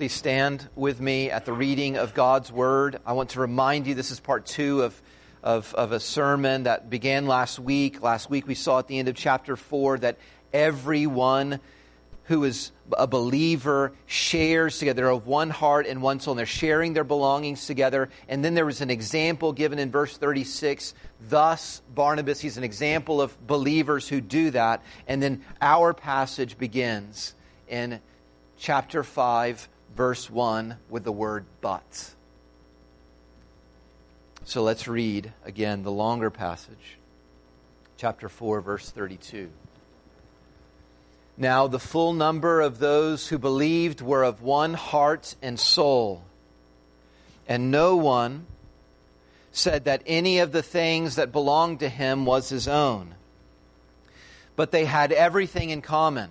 Please stand with me at the reading of God's Word. I want to remind you this is part two of, of, of, a sermon that began last week. Last week we saw at the end of chapter 4 that everyone who is a believer shares together. They're of one heart and one soul, and they're sharing their belongings together. And then there was an example given in verse 36. Thus, Barnabas, he's an example of believers who do that. And then our passage begins in chapter 5, verse 1, with the word but. So let's read again the longer passage, chapter 4, verse 32. Now, the full number of those who believed were of one heart and soul. And no one said that any of the things that belonged to him was his own. But they had everything in common.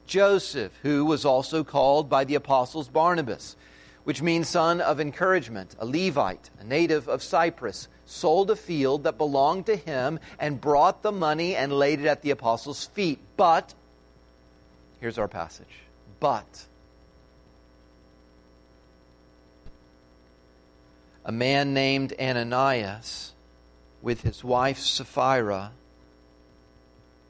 Joseph, who was also called by the apostles Barnabas, which means son of encouragement, a Levite, a native of Cyprus, sold a field that belonged to him and brought the money and laid it at the apostles' feet. But, here's our passage. But, a man named Ananias, with his wife Sapphira,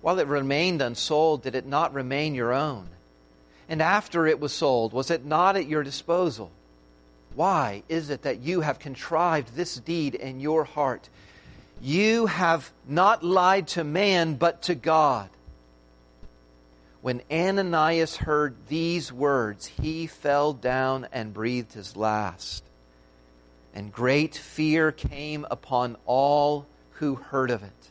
While it remained unsold, did it not remain your own? And after it was sold, was it not at your disposal? Why is it that you have contrived this deed in your heart? You have not lied to man, but to God. When Ananias heard these words, he fell down and breathed his last. And great fear came upon all who heard of it.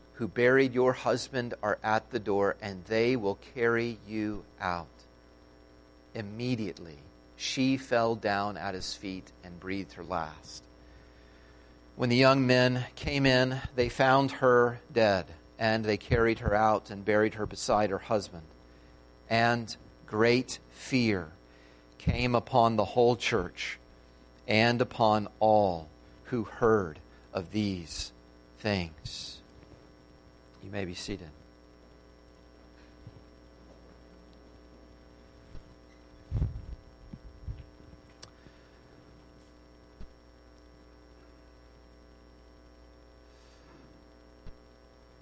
who buried your husband are at the door, and they will carry you out. Immediately, she fell down at his feet and breathed her last. When the young men came in, they found her dead, and they carried her out and buried her beside her husband. And great fear came upon the whole church and upon all who heard of these things. You may be seated.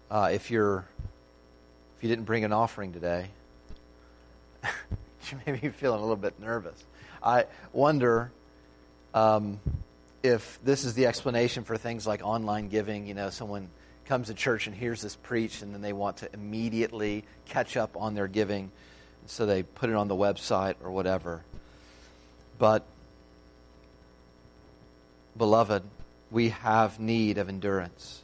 uh, if you're if you didn't bring an offering today, you may be feeling a little bit nervous. I wonder um, if this is the explanation for things like online giving. You know, someone comes to church and hears this preached, and then they want to immediately catch up on their giving, so they put it on the website or whatever. But, beloved, we have need of endurance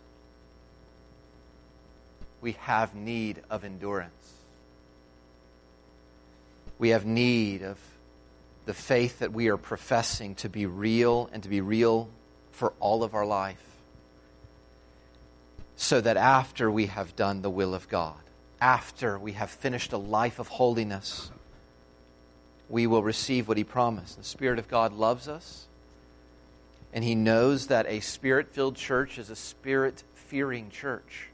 we have need of endurance. We have need of the faith that we are professing to be real and to be real for all of our life. So that after we have done the will of God, after we have finished a life of holiness, we will receive what He promised. The Spirit of God loves us And he knows that a spirit filled church is a spirit fearing church.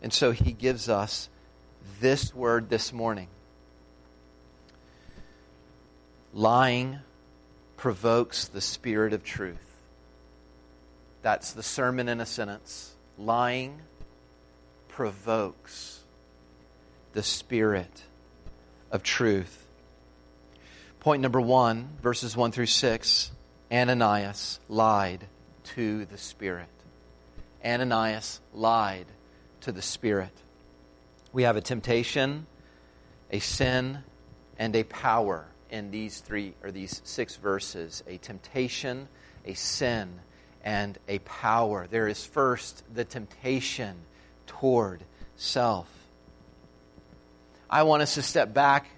And so he gives us this word this morning. Lying provokes the spirit of truth. That's the sermon in a sentence. Lying provokes the spirit of truth. Point number one, verses 1 through 6 Ananias lied to the Spirit. Ananias lied to the Spirit. We have a temptation, a sin, and a power in these three or these six verses a temptation, a sin, and a power. There is first the temptation toward self. I want us to step back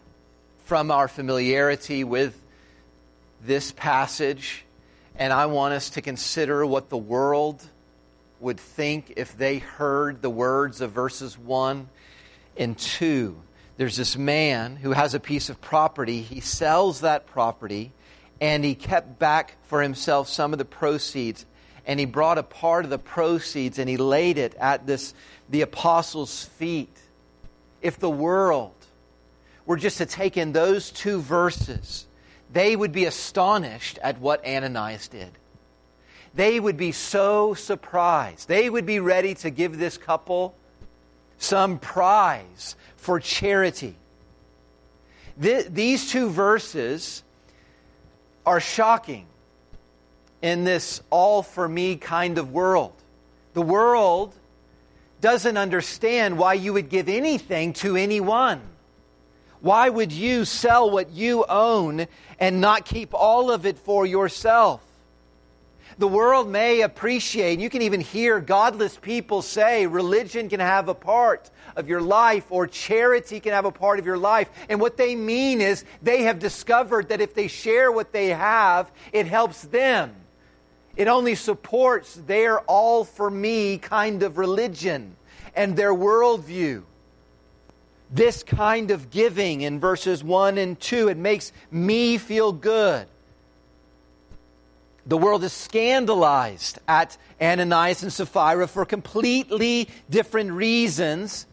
from our familiarity with this passage, and I want us to consider what the world would think if they heard the words of verses 1 and 2. There's this man who has a piece of property. He sells that property, and he kept back for himself some of the proceeds. And he brought a part of the proceeds and he laid it at this the apostles' feet. If the world were just to take in those two verses, they would be astonished at what Ananias did. They would be so surprised. They would be ready to give this couple some prize for charity. these two verses are shocking in this all for me kind of world. The world doesn't understand why you would give anything to anyone. Why would you sell what you own and not keep all of it for yourself? The world may appreciate, you can even hear godless people say religion can have a part of your life or charity can have a part of your life. And what they mean is they have discovered that if they share what they have, it helps them. It only supports their all for me kind of religion and their worldview this kind of giving in verses 1 and 2. It makes me feel good. The world is scandalized at Ananias and Sapphira for completely different reasons.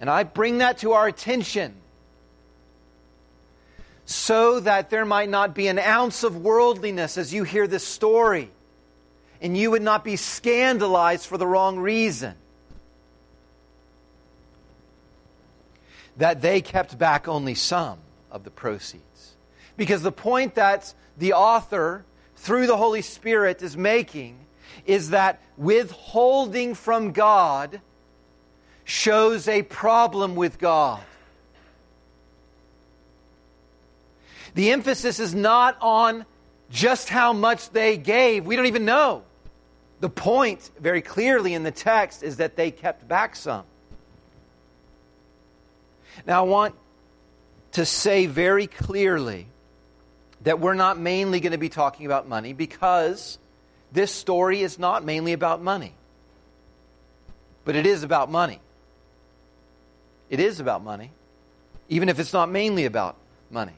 And I bring that to our attention so that there might not be an ounce of worldliness as you hear this story, and you would not be scandalized for the wrong reason. that they kept back only some of the proceeds. Because the point that the author, through the Holy Spirit, is making is that withholding from God shows a problem with God. The emphasis is not on just how much they gave. We don't even know. The point, very clearly in the text, is that they kept back some. Now, I want to say very clearly that we're not mainly going to be talking about money because this story is not mainly about money. But it is about money. It is about money, even if it's not mainly about money.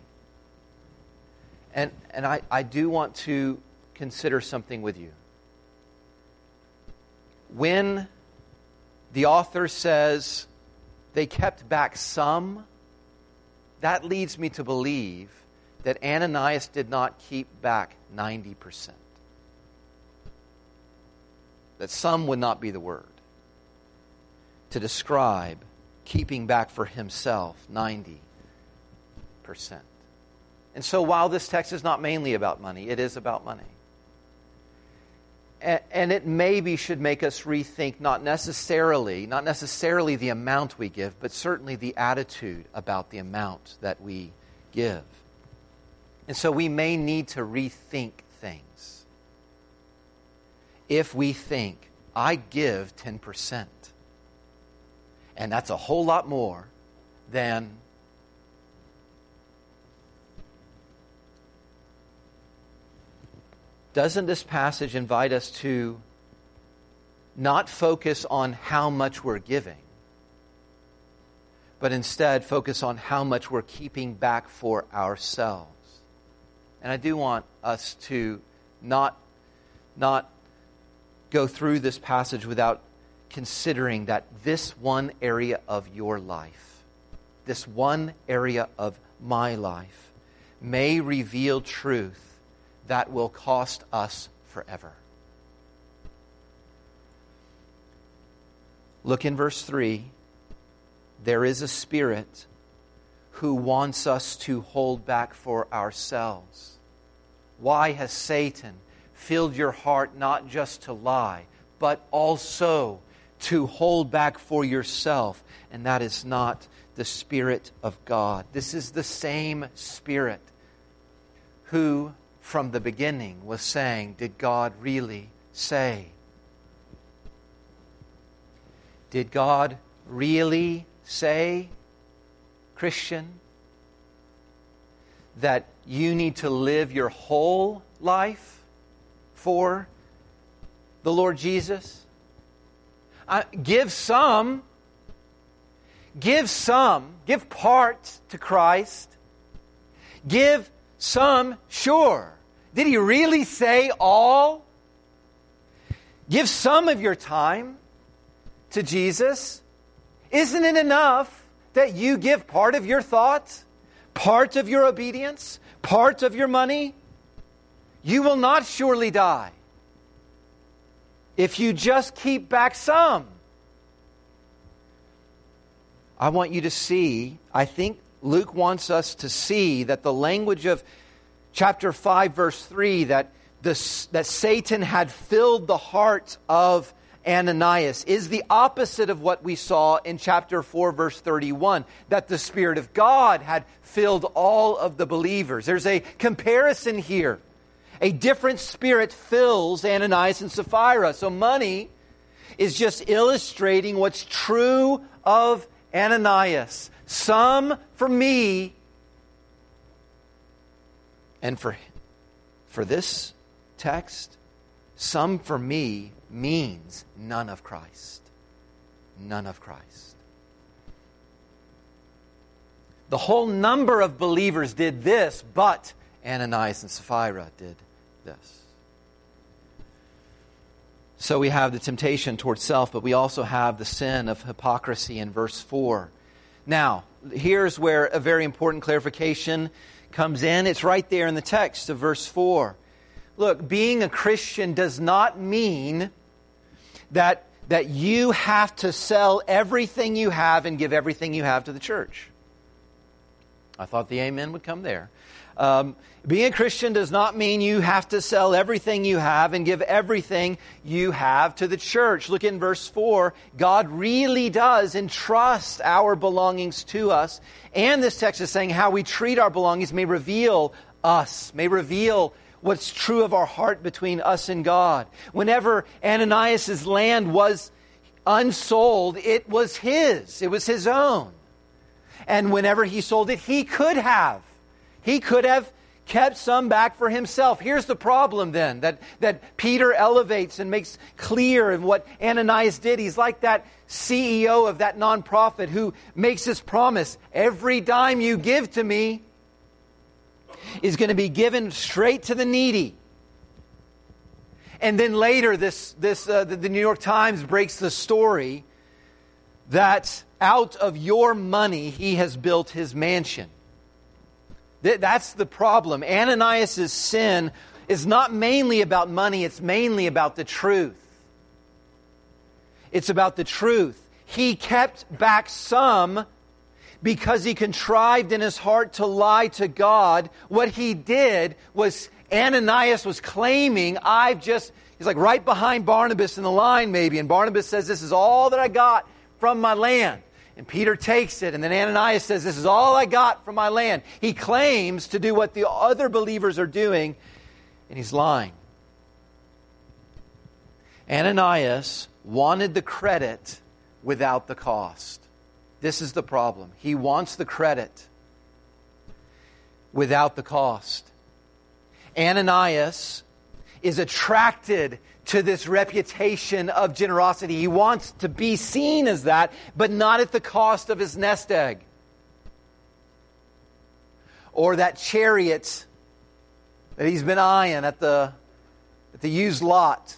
And, and I, I do want to consider something with you. When the author says, they kept back some. That leads me to believe that Ananias did not keep back 90%. That some would not be the word to describe keeping back for himself 90%. And so while this text is not mainly about money, it is about money. And it maybe should make us rethink not necessarily not necessarily the amount we give but certainly the attitude about the amount that we give. And so we may need to rethink things. If we think i give 10% and that's a whole lot more than doesn't this passage invite us to not focus on how much we're giving, but instead focus on how much we're keeping back for ourselves? And I do want us to not, not go through this passage without considering that this one area of your life, this one area of my life, may reveal truth that will cost us forever. Look in verse 3. There is a spirit who wants us to hold back for ourselves. Why has Satan filled your heart not just to lie, but also to hold back for yourself? And that is not the Spirit of God. This is the same Spirit who, from the beginning, was saying, Did God really say? Did God really say, Christian, that you need to live your whole life for the Lord Jesus? Uh, give some, give some, give part to Christ. Give some, sure. Did he really say all? Give some of your time to Jesus? Isn't it enough that you give part of your thoughts, part of your obedience, part of your money? You will not surely die if you just keep back some. I want you to see, I think Luke wants us to see that the language of chapter 5, verse 3, that, that Satan had filled the heart of Ananias is the opposite of what we saw in chapter 4, verse 31, that the Spirit of God had filled all of the believers. There's a comparison here. A different spirit fills Ananias and Sapphira. So money is just illustrating what's true of Ananias. Some for me, and for, for this text, some for me means none of Christ. None of Christ. The whole number of believers did this, but Ananias and Sapphira did this. So we have the temptation towards self, but we also have the sin of hypocrisy in verse 4. Now, here's where a very important clarification comes in. It's right there in the text of verse 4. Look, being a Christian does not mean that, that you have to sell everything you have and give everything you have to the church. I thought the amen would come there. Um, being a Christian does not mean you have to sell everything you have and give everything you have to the church. Look in verse 4. God really does entrust our belongings to us. And this text is saying how we treat our belongings may reveal us, may reveal what's true of our heart between us and God. Whenever Ananias' land was unsold, it was his, it was his own. And whenever he sold it, he could have. He could have kept some back for himself. Here's the problem then that, that Peter elevates and makes clear in what Ananias did. He's like that CEO of that nonprofit who makes this promise every dime you give to me, is going to be given straight to the needy. And then later, this, this, uh, the, the New York Times breaks the story that out of your money he has built his mansion. Th- that's the problem. Ananias' sin is not mainly about money, it's mainly about the truth. It's about the truth. He kept back some because he contrived in his heart to lie to God. What he did was Ananias was claiming, I've just, he's like right behind Barnabas in the line maybe, and Barnabas says, This is all that I got from my land. And Peter takes it, and then Ananias says, This is all I got from my land. He claims to do what the other believers are doing, and he's lying. Ananias wanted the credit without the cost. This is the problem. He wants the credit without the cost. Ananias is attracted to this reputation of generosity. He wants to be seen as that, but not at the cost of his nest egg or that chariot that he's been eyeing at the, at the used lot.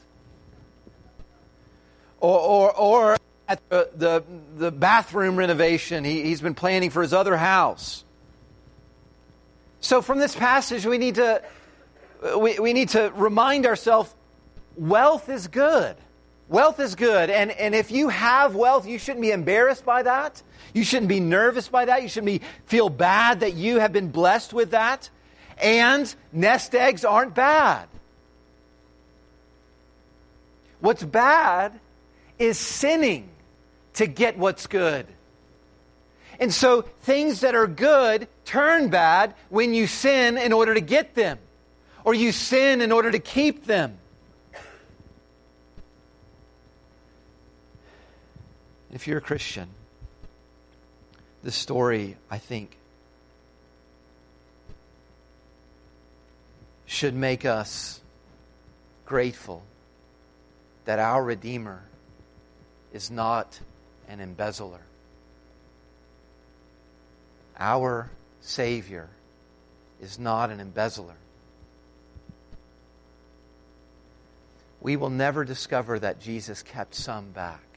Or, or, or at the, the, the bathroom renovation he, he's been planning for his other house. So, from this passage, we need to, we, we need to remind ourselves wealth is good. Wealth is good. And, and if you have wealth, you shouldn't be embarrassed by that. You shouldn't be nervous by that. You shouldn't be, feel bad that you have been blessed with that. And nest eggs aren't bad. What's bad is sinning to get what's good. And so things that are good turn bad when you sin in order to get them, or you sin in order to keep them. If you're a Christian, this story, I think, should make us grateful that our Redeemer is not an embezzler. Our Savior is not an embezzler. We will never discover that Jesus kept some back.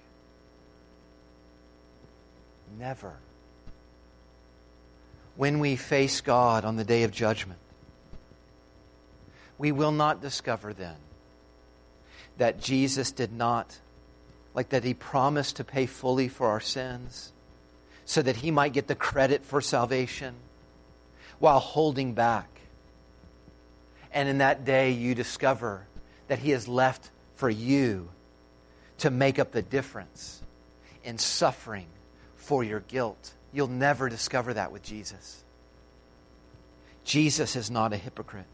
Never. When we face God on the day of judgment, we will not discover then that Jesus did not like that he promised to pay fully for our sins so that he might get the credit for salvation while holding back. And in that day, you discover that he has left for you to make up the difference in suffering for your guilt. You'll never discover that with Jesus. Jesus is not a hypocrite.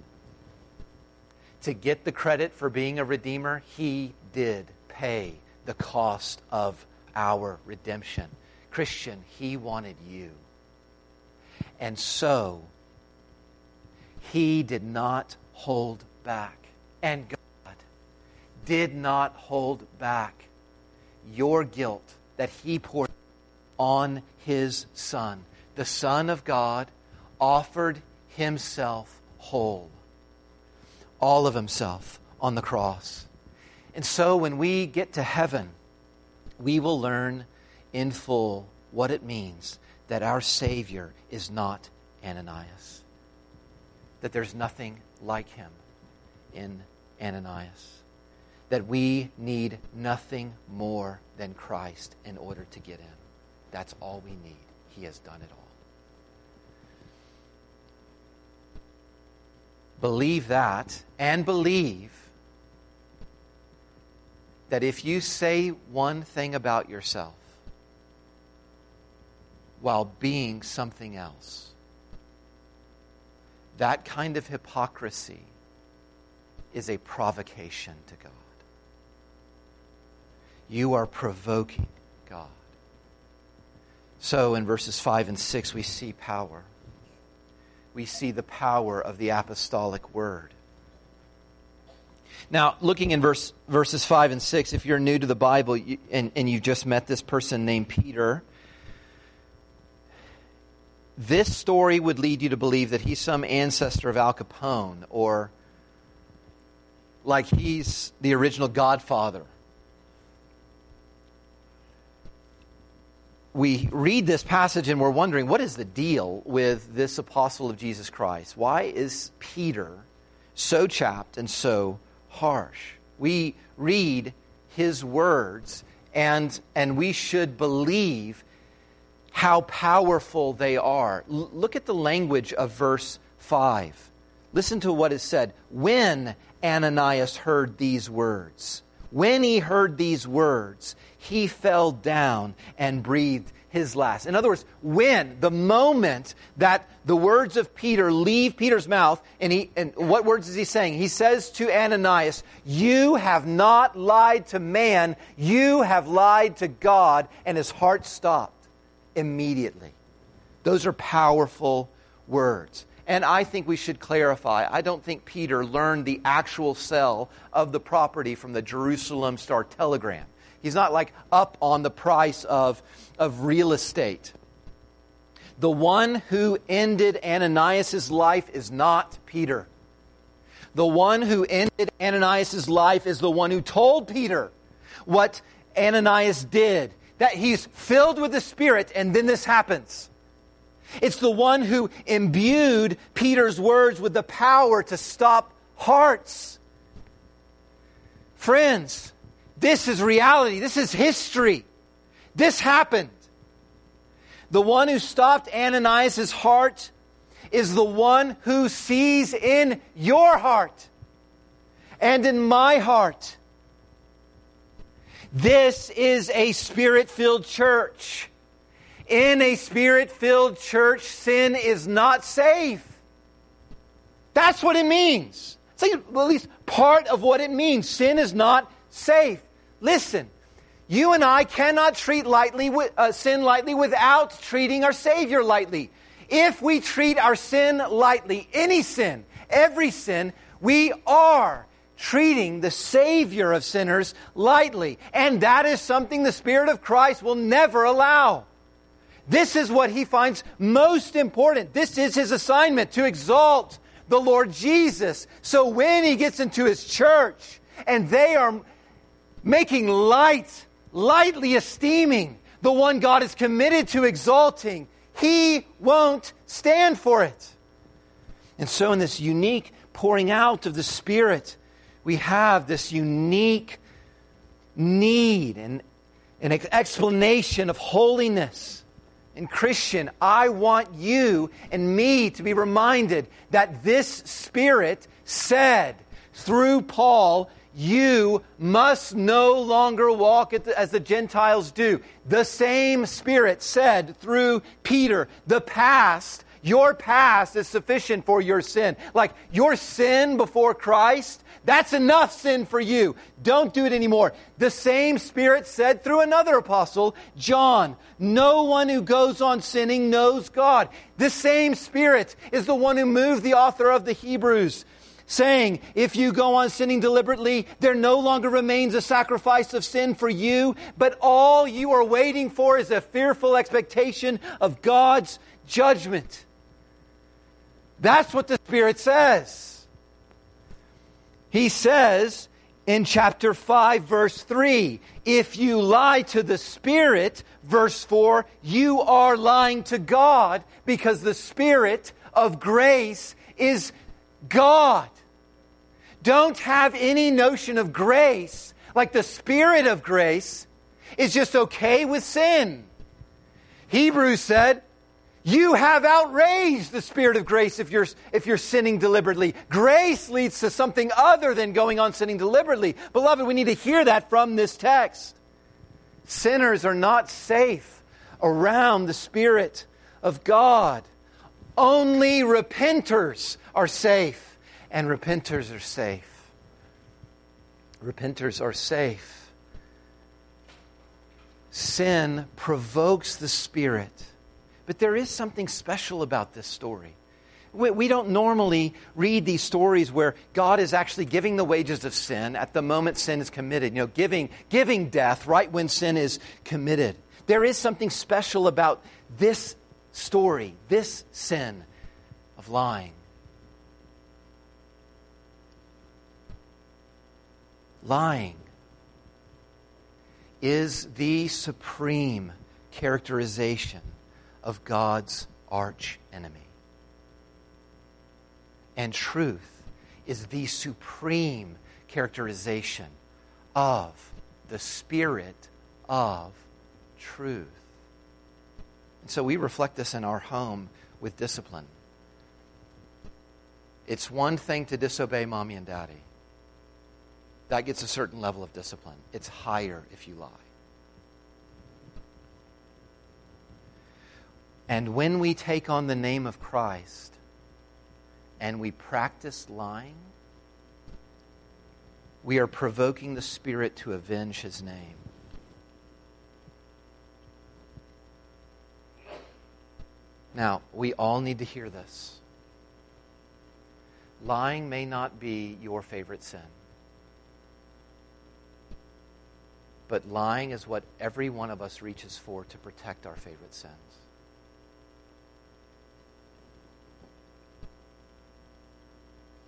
To get the credit for being a redeemer, he did pay the cost of our redemption. Christian, he wanted you. And so, he did not hold back. And God did not hold back your guilt that he poured on his Son. The Son of God offered himself whole, all of himself on the cross. And so when we get to heaven, we will learn in full what it means that our Savior is not Ananias, that there's nothing like him in Ananias, that we need nothing more than Christ in order to get in. That's all we need. He has done it all. Believe that and believe that if you say one thing about yourself while being something else, that kind of hypocrisy is a provocation to God. You are provoking God. So in verses 5 and 6, we see power. We see the power of the apostolic word. Now, looking in verse, verses 5 and 6, if you're new to the Bible you, and, and you've just met this person named Peter, this story would lead you to believe that he's some ancestor of Al Capone or like he's the original godfather. We read this passage and we're wondering what is the deal with this apostle of Jesus Christ? Why is Peter so chapped and so harsh. We read his words and, and we should believe how powerful they are. L- look at the language of verse 5. Listen to what is said. When Ananias heard these words, when he heard these words, he fell down and breathed his last. In other words, when the moment that the words of Peter leave Peter's mouth, and he and what words is he saying? He says to Ananias, "You have not lied to man; you have lied to God." And his heart stopped immediately. Those are powerful words. And I think we should clarify. I don't think Peter learned the actual sale of the property from the Jerusalem Star Telegram. He's not like up on the price of, of real estate. The one who ended Ananias' life is not Peter. The one who ended Ananias' life is the one who told Peter what Ananias did, that he's filled with the Spirit, and then this happens. It's the one who imbued Peter's words with the power to stop hearts. Friends, this is reality. This is history. This happened. The one who stopped Ananias' heart is the one who sees in your heart and in my heart. This is a spirit filled church. In a spirit filled church, sin is not safe. That's what it means. It's like at least part of what it means. Sin is not safe. Listen, you and I cannot treat lightly with, uh, sin lightly without treating our Savior lightly. If we treat our sin lightly, any sin, every sin, we are treating the Savior of sinners lightly. And that is something the Spirit of Christ will never allow. This is what he finds most important. This is his assignment to exalt the Lord Jesus. So when he gets into his church and they are making light, lightly esteeming the one God is committed to exalting, he won't stand for it. And so, in this unique pouring out of the Spirit, we have this unique need and an explanation of holiness. And Christian, I want you and me to be reminded that this Spirit said through Paul, you must no longer walk as the Gentiles do. The same Spirit said through Peter, the past, your past is sufficient for your sin. Like your sin before Christ, that's enough sin for you. Don't do it anymore. The same Spirit said through another apostle, John, no one who goes on sinning knows God. The same Spirit is the one who moved the author of the Hebrews saying, If you go on sinning deliberately, there no longer remains a sacrifice of sin for you, but all you are waiting for is a fearful expectation of God's judgment. That's what the Spirit says. He says in chapter 5, verse 3, if you lie to the Spirit, verse 4, you are lying to God because the Spirit of grace is God. Don't have any notion of grace, like the Spirit of grace is just okay with sin. Hebrews said, you have outraged the Spirit of grace if you're, if you're sinning deliberately. Grace leads to something other than going on sinning deliberately. Beloved, we need to hear that from this text. Sinners are not safe around the Spirit of God. Only repenters are safe and repenters are safe. Repenters are safe. Sin provokes the Spirit. But there is something special about this story. We, don't normally read these stories where God is actually giving the wages of sin at the moment sin is committed, you know, giving, giving death right when sin is committed. There is something special about this story, this sin of lying. Lying is the supreme characterization of God's arch enemy. And truth is the supreme characterization of the spirit of truth. And so we reflect this in our home with discipline. It's one thing to disobey mommy and daddy that gets a certain level of discipline. It's higher if you lie. And when we take on the name of Christ and we practice lying, we are provoking the Spirit to avenge his name. Now, we all need to hear this. Lying may not be your favorite sin. But lying is what every one of us reaches for to protect our favorite sins.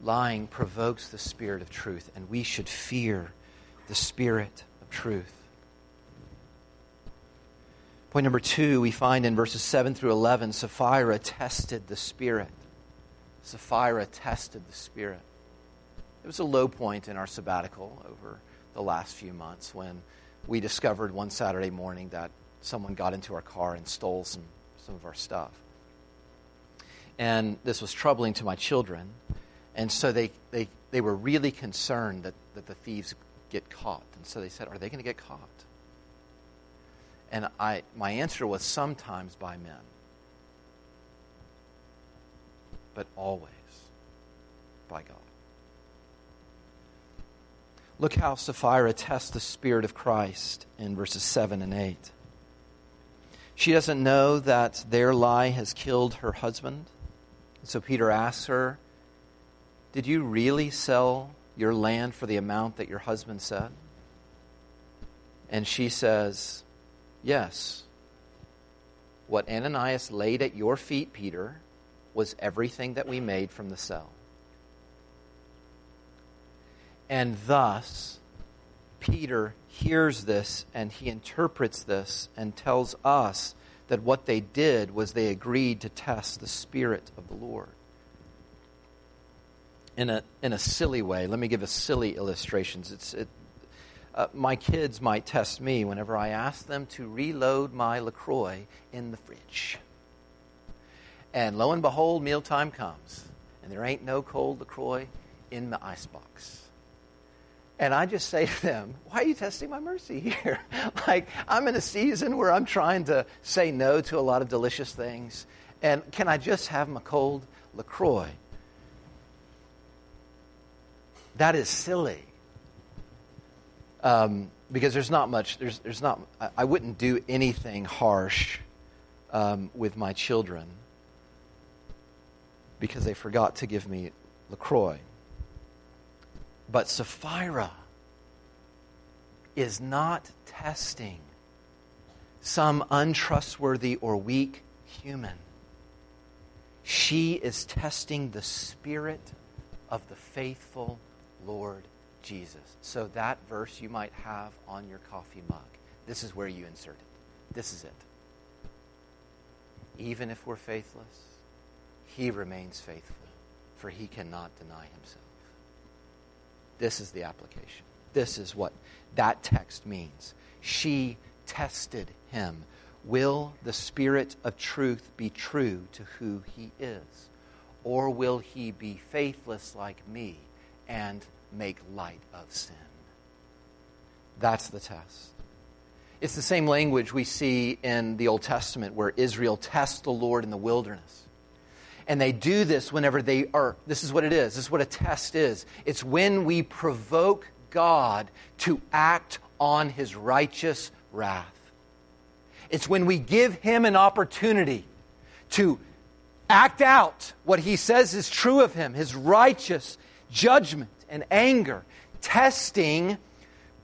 Lying provokes the spirit of truth, and we should fear the spirit of truth. Point number two, we find in verses 7 through 11, Sapphira tested the Spirit. Sapphira tested the Spirit. It was a low point in our sabbatical over the last few months when we discovered one Saturday morning that someone got into our car and stole some, some of our stuff. And this was troubling to my children. And so they, they, they were really concerned that, that the thieves get caught. And so they said, Are they going to get caught? And I, my answer was sometimes by men, but always by God. Look how Sapphira tests the Spirit of Christ in verses 7 and 8. She doesn't know that their lie has killed her husband. So Peter asks her, Did you really sell your land for the amount that your husband said? And she says, Yes. What Ananias laid at your feet, Peter, was everything that we made from the cell. And thus, Peter hears this and he interprets this and tells us that what they did was they agreed to test the Spirit of the Lord. In a, in a silly way, let me give a silly illustration. It's, it, uh, my kids might test me whenever I ask them to reload my LaCroix in the fridge. And lo and behold, mealtime comes, and there ain't no cold LaCroix in the icebox. And I just say to them, Why are you testing my mercy here? like, I'm in a season where I'm trying to say no to a lot of delicious things. And can I just have my cold LaCroix? That is silly um, because there's not much. There's there's not. I, I wouldn't do anything harsh um, with my children because they forgot to give me LaCroix. But Sapphira is not testing some untrustworthy or weak human. She is testing the spirit of the faithful Lord Jesus. So that verse you might have on your coffee mug. This is where you insert it. This is it. Even if we're faithless, he remains faithful, for he cannot deny himself. This is the application. This is what that text means. She tested him. Will the Spirit of truth be true to who he is? Or will he be faithless like me and make light of sin. That's the test. It's the same language we see in the Old Testament where Israel tests the Lord in the wilderness. And they do this whenever they are, this is what it is. This is what a test is. It's when we provoke God to act on his righteous wrath. It's when we give him an opportunity to act out what he says is true of him, his righteous judgment and anger. Testing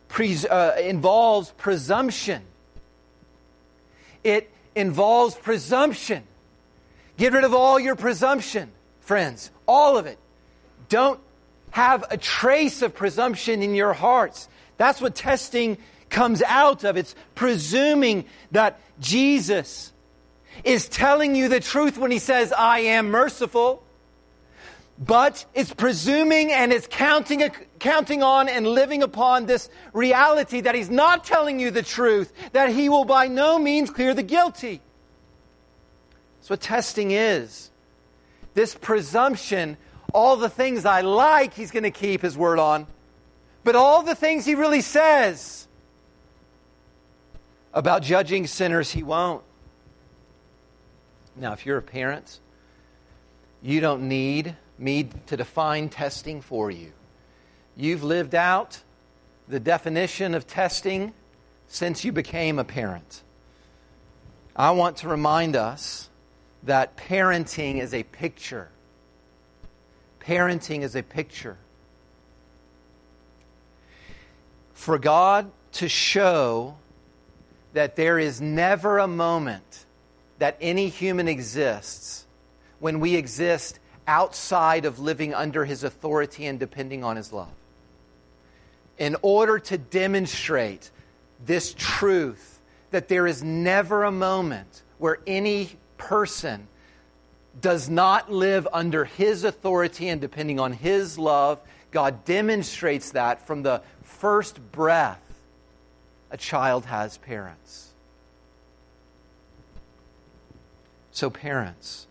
pres- uh, involves presumption. It involves presumption. Get rid of all your presumption, friends, all of it. Don't have a trace of presumption in your hearts. That's what testing comes out of. It's presuming that Jesus is telling you the truth when he says, I am merciful but it's presuming and it's counting, counting on and living upon this reality that he's not telling you the truth, that he will by no means clear the guilty. What testing is. This presumption, all the things I like, he's going to keep his word on, but all the things he really says about judging sinners, he won't. Now, if you're a parent, you don't need me to define testing for you. You've lived out the definition of testing since you became a parent. I want to remind us that parenting is a picture. Parenting is a picture. For God to show that there is never a moment that any human exists when we exist outside of living under his authority and depending on his love. In order to demonstrate this truth that there is never a moment where any person does not live under his authority and depending on his love, God demonstrates that from the first breath a child has parents. So, parents,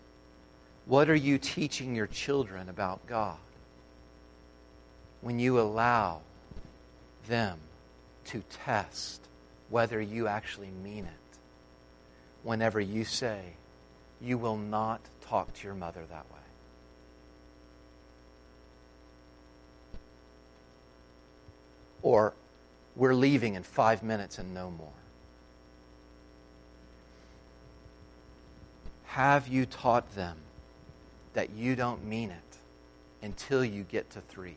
what are you teaching your children about God when you allow them to test whether you actually mean it whenever you say, You will not talk to your mother that way? Or, We're leaving in five minutes and no more. Have you taught them that you don't mean it until you get to three?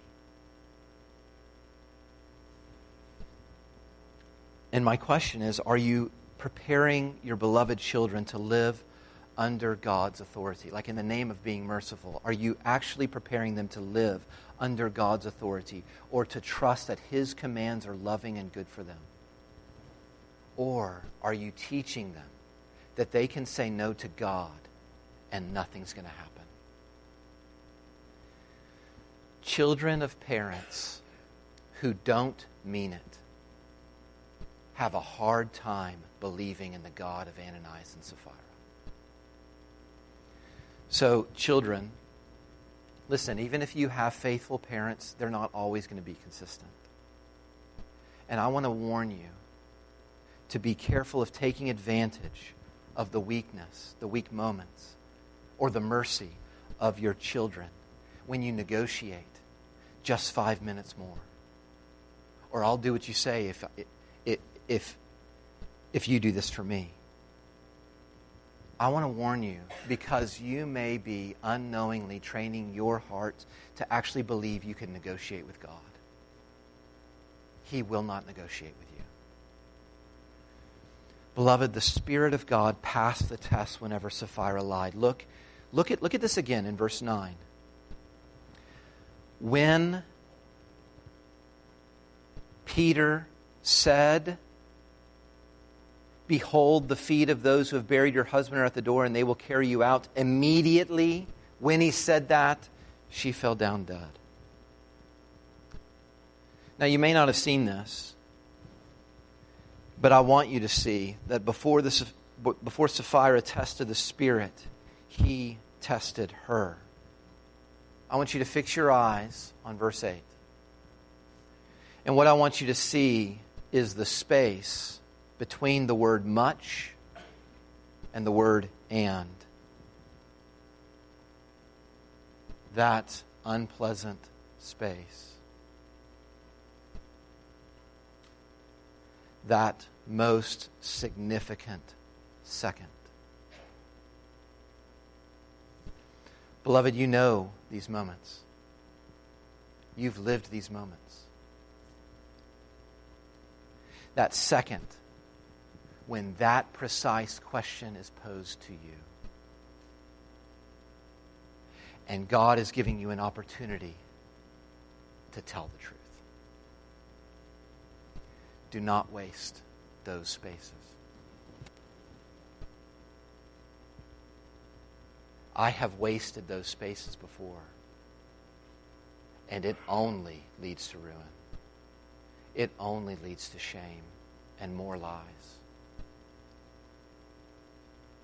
And my question is are you preparing your beloved children to live under God's authority? Like in the name of being merciful, are you actually preparing them to live under God's authority or to trust that His commands are loving and good for them? Or are you teaching them that they can say no to God and nothing's going to happen. Children of parents who don't mean it have a hard time believing in the God of Ananias and Sapphira. So, children, listen, even if you have faithful parents, they're not always going to be consistent. And I want to warn you to be careful of taking advantage of the weakness, the weak moments, or the mercy of your children when you negotiate just five minutes more. Or I'll do what you say if, if, if you do this for me. I want to warn you because you may be unknowingly training your heart to actually believe you can negotiate with God. He will not negotiate with you. Beloved, the Spirit of God passed the test whenever Sapphira lied. Look, look, at, look at this again in verse 9. When Peter said, Behold, the feet of those who have buried your husband are at the door, and they will carry you out. Immediately, when he said that, she fell down dead. Now, you may not have seen this, but I want you to see that before, this, before Sapphira tested the Spirit, he tested her. I want you to fix your eyes on verse 8. And what I want you to see is the space between the word much and the word and. That unpleasant space. that most significant second. Beloved, you know these moments. You've lived these moments. That second, when that precise question is posed to you. And God is giving you an opportunity to tell the truth. Do not waste those spaces. I have wasted those spaces before, and it only leads to ruin. It only leads to shame and more lies.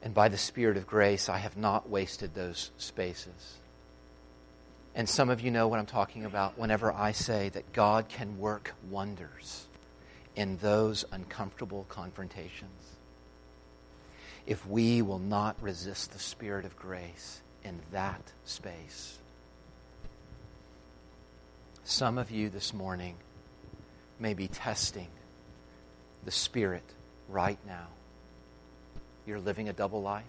And by the Spirit of grace, I have not wasted those spaces. And some of you know what I'm talking about whenever I say that God can work wonders in those uncomfortable confrontations if we will not resist the Spirit of grace in that space. Some of you this morning may be testing the Spirit right now. You're living a double life.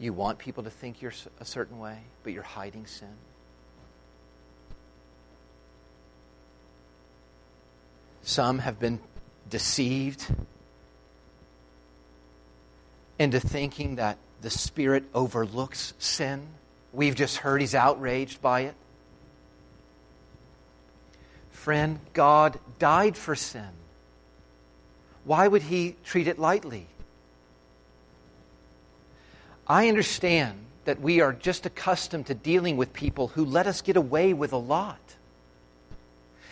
You want people to think you're a certain way, but you're hiding sin. Some have been deceived into thinking that the Spirit overlooks sin. We've just heard he's outraged by it. Friend, God died for sin. Why would he treat it lightly? I understand that we are just accustomed to dealing with people who let us get away with a lot.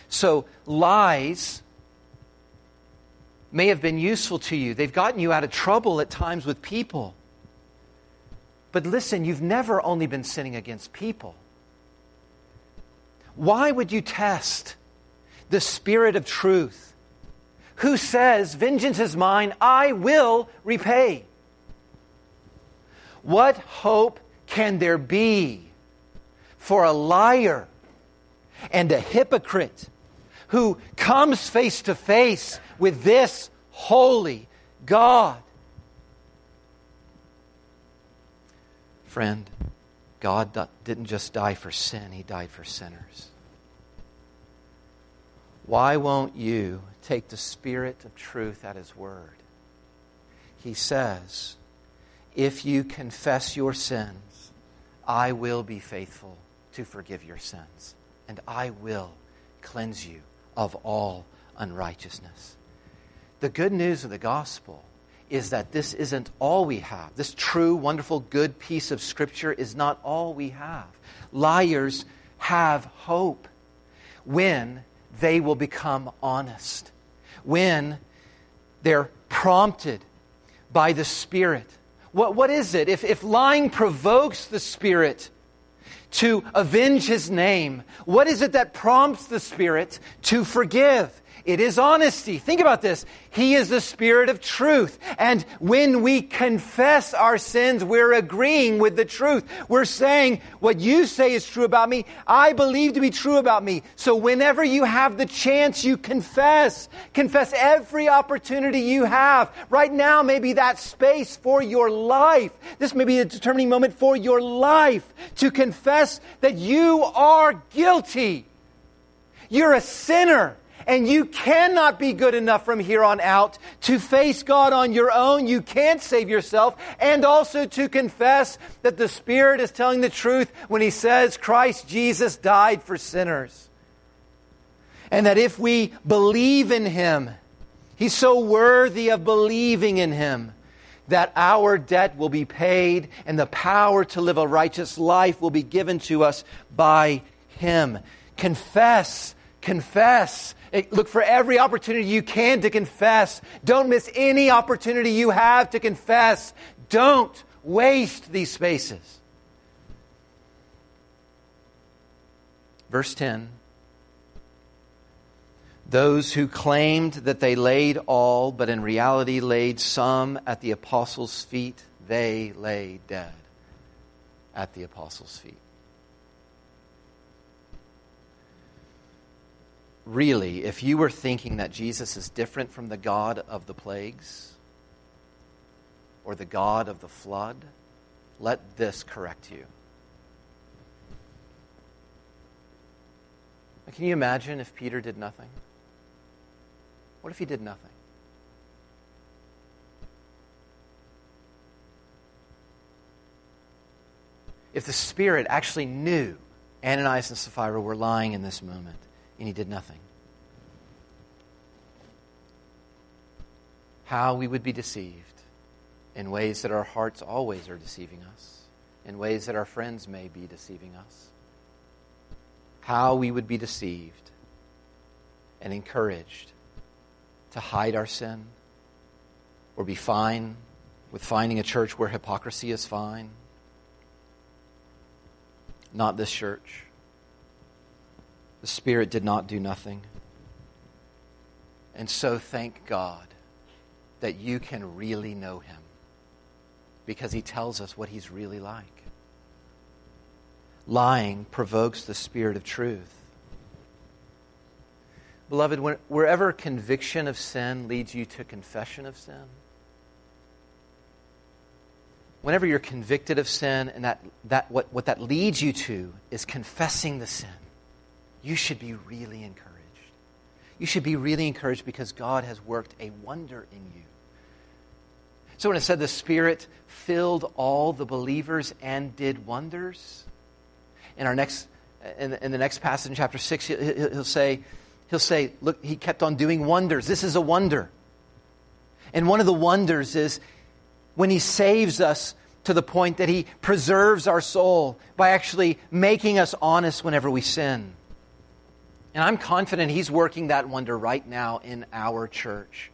So, lies may have been useful to you. They've gotten you out of trouble at times with people. But listen, you've never only been sinning against people. Why would you test the spirit of truth? Who says, Vengeance is mine, I will repay? What hope can there be for a liar and a hypocrite who comes face to face with this holy God? Friend, God didn't just die for sin, He died for sinners. Why won't you take the Spirit of truth at His word? He says, If you confess your sins, I will be faithful to forgive your sins, and I will cleanse you of all unrighteousness. The good news of the gospel is that this isn't all we have. This true, wonderful, good piece of Scripture is not all we have. Liars have hope when they will become honest, when they're prompted by the Spirit. What, what is it? If, if lying provokes the Spirit to avenge His name, what is it that prompts the Spirit to forgive? It is honesty. Think about this. He is the Spirit of truth. And when we confess our sins, we're agreeing with the truth. We're saying, what you say is true about me, I believe to be true about me. So whenever you have the chance, you confess. Confess every opportunity you have. Right now, maybe that space for your life. This may be a determining moment for your life to confess that you are guilty. You're a sinner and you cannot be good enough from here on out to face God on your own. You can't save yourself. And also to confess that the Spirit is telling the truth when He says Christ Jesus died for sinners. And that if we believe in Him, He's so worthy of believing in Him that our debt will be paid and the power to live a righteous life will be given to us by Him. Confess, confess, Look for every opportunity you can to confess. Don't miss any opportunity you have to confess. Don't waste these spaces. Verse 10 Those who claimed that they laid all, but in reality laid some at the apostles' feet, they lay dead at the apostles' feet. Really, if you were thinking that Jesus is different from the God of the plagues or the God of the flood, let this correct you. Can you imagine if Peter did nothing? What if he did nothing? If the Spirit actually knew Ananias and Sapphira were lying in this moment, and he did nothing. How we would be deceived in ways that our hearts always are deceiving us, in ways that our friends may be deceiving us. How we would be deceived and encouraged to hide our sin or be fine with finding a church where hypocrisy is fine. Not this church. The Spirit did not do nothing. And so thank God that you can really know Him because He tells us what He's really like. Lying provokes the Spirit of truth. Beloved, wherever conviction of sin leads you to confession of sin, whenever you're convicted of sin and that, that what, what that leads you to is confessing the sin, you should be really encouraged. You should be really encouraged because God has worked a wonder in you. So when it said the Spirit filled all the believers and did wonders, in our next in the, in the next passage in chapter 6 he'll, he'll say he'll say look he kept on doing wonders this is a wonder and one of the wonders is when he saves us to the point that he preserves our soul by actually making us honest whenever we sin and i'm confident he's working that wonder right now in our church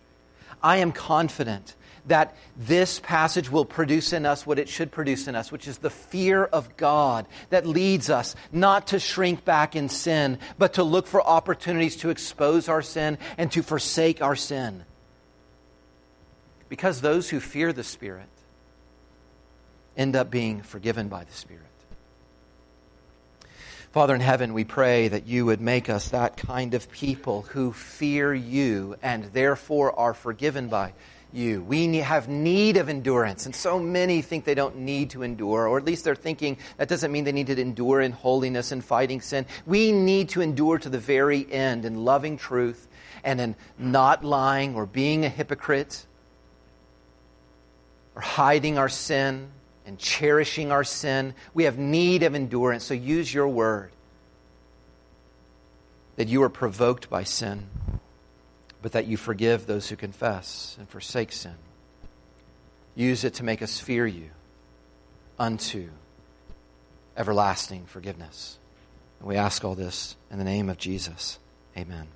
i am confident that this passage will produce in us what it should produce in us, which is the fear of God that leads us not to shrink back in sin, but to look for opportunities to expose our sin and to forsake our sin. Because those who fear the Spirit end up being forgiven by the Spirit. Father in heaven, we pray that you would make us that kind of people who fear you and therefore are forgiven by you. We have need of endurance, and so many think they don't need to endure, or at least they're thinking that doesn't mean they need to endure in holiness and fighting sin. We need to endure to the very end in loving truth and in not lying or being a hypocrite or hiding our sin and cherishing our sin. We have need of endurance, so use your word that you are provoked by sin but that you forgive those who confess and forsake sin. Use it to make us fear you unto everlasting forgiveness. And we ask all this in the name of Jesus. Amen.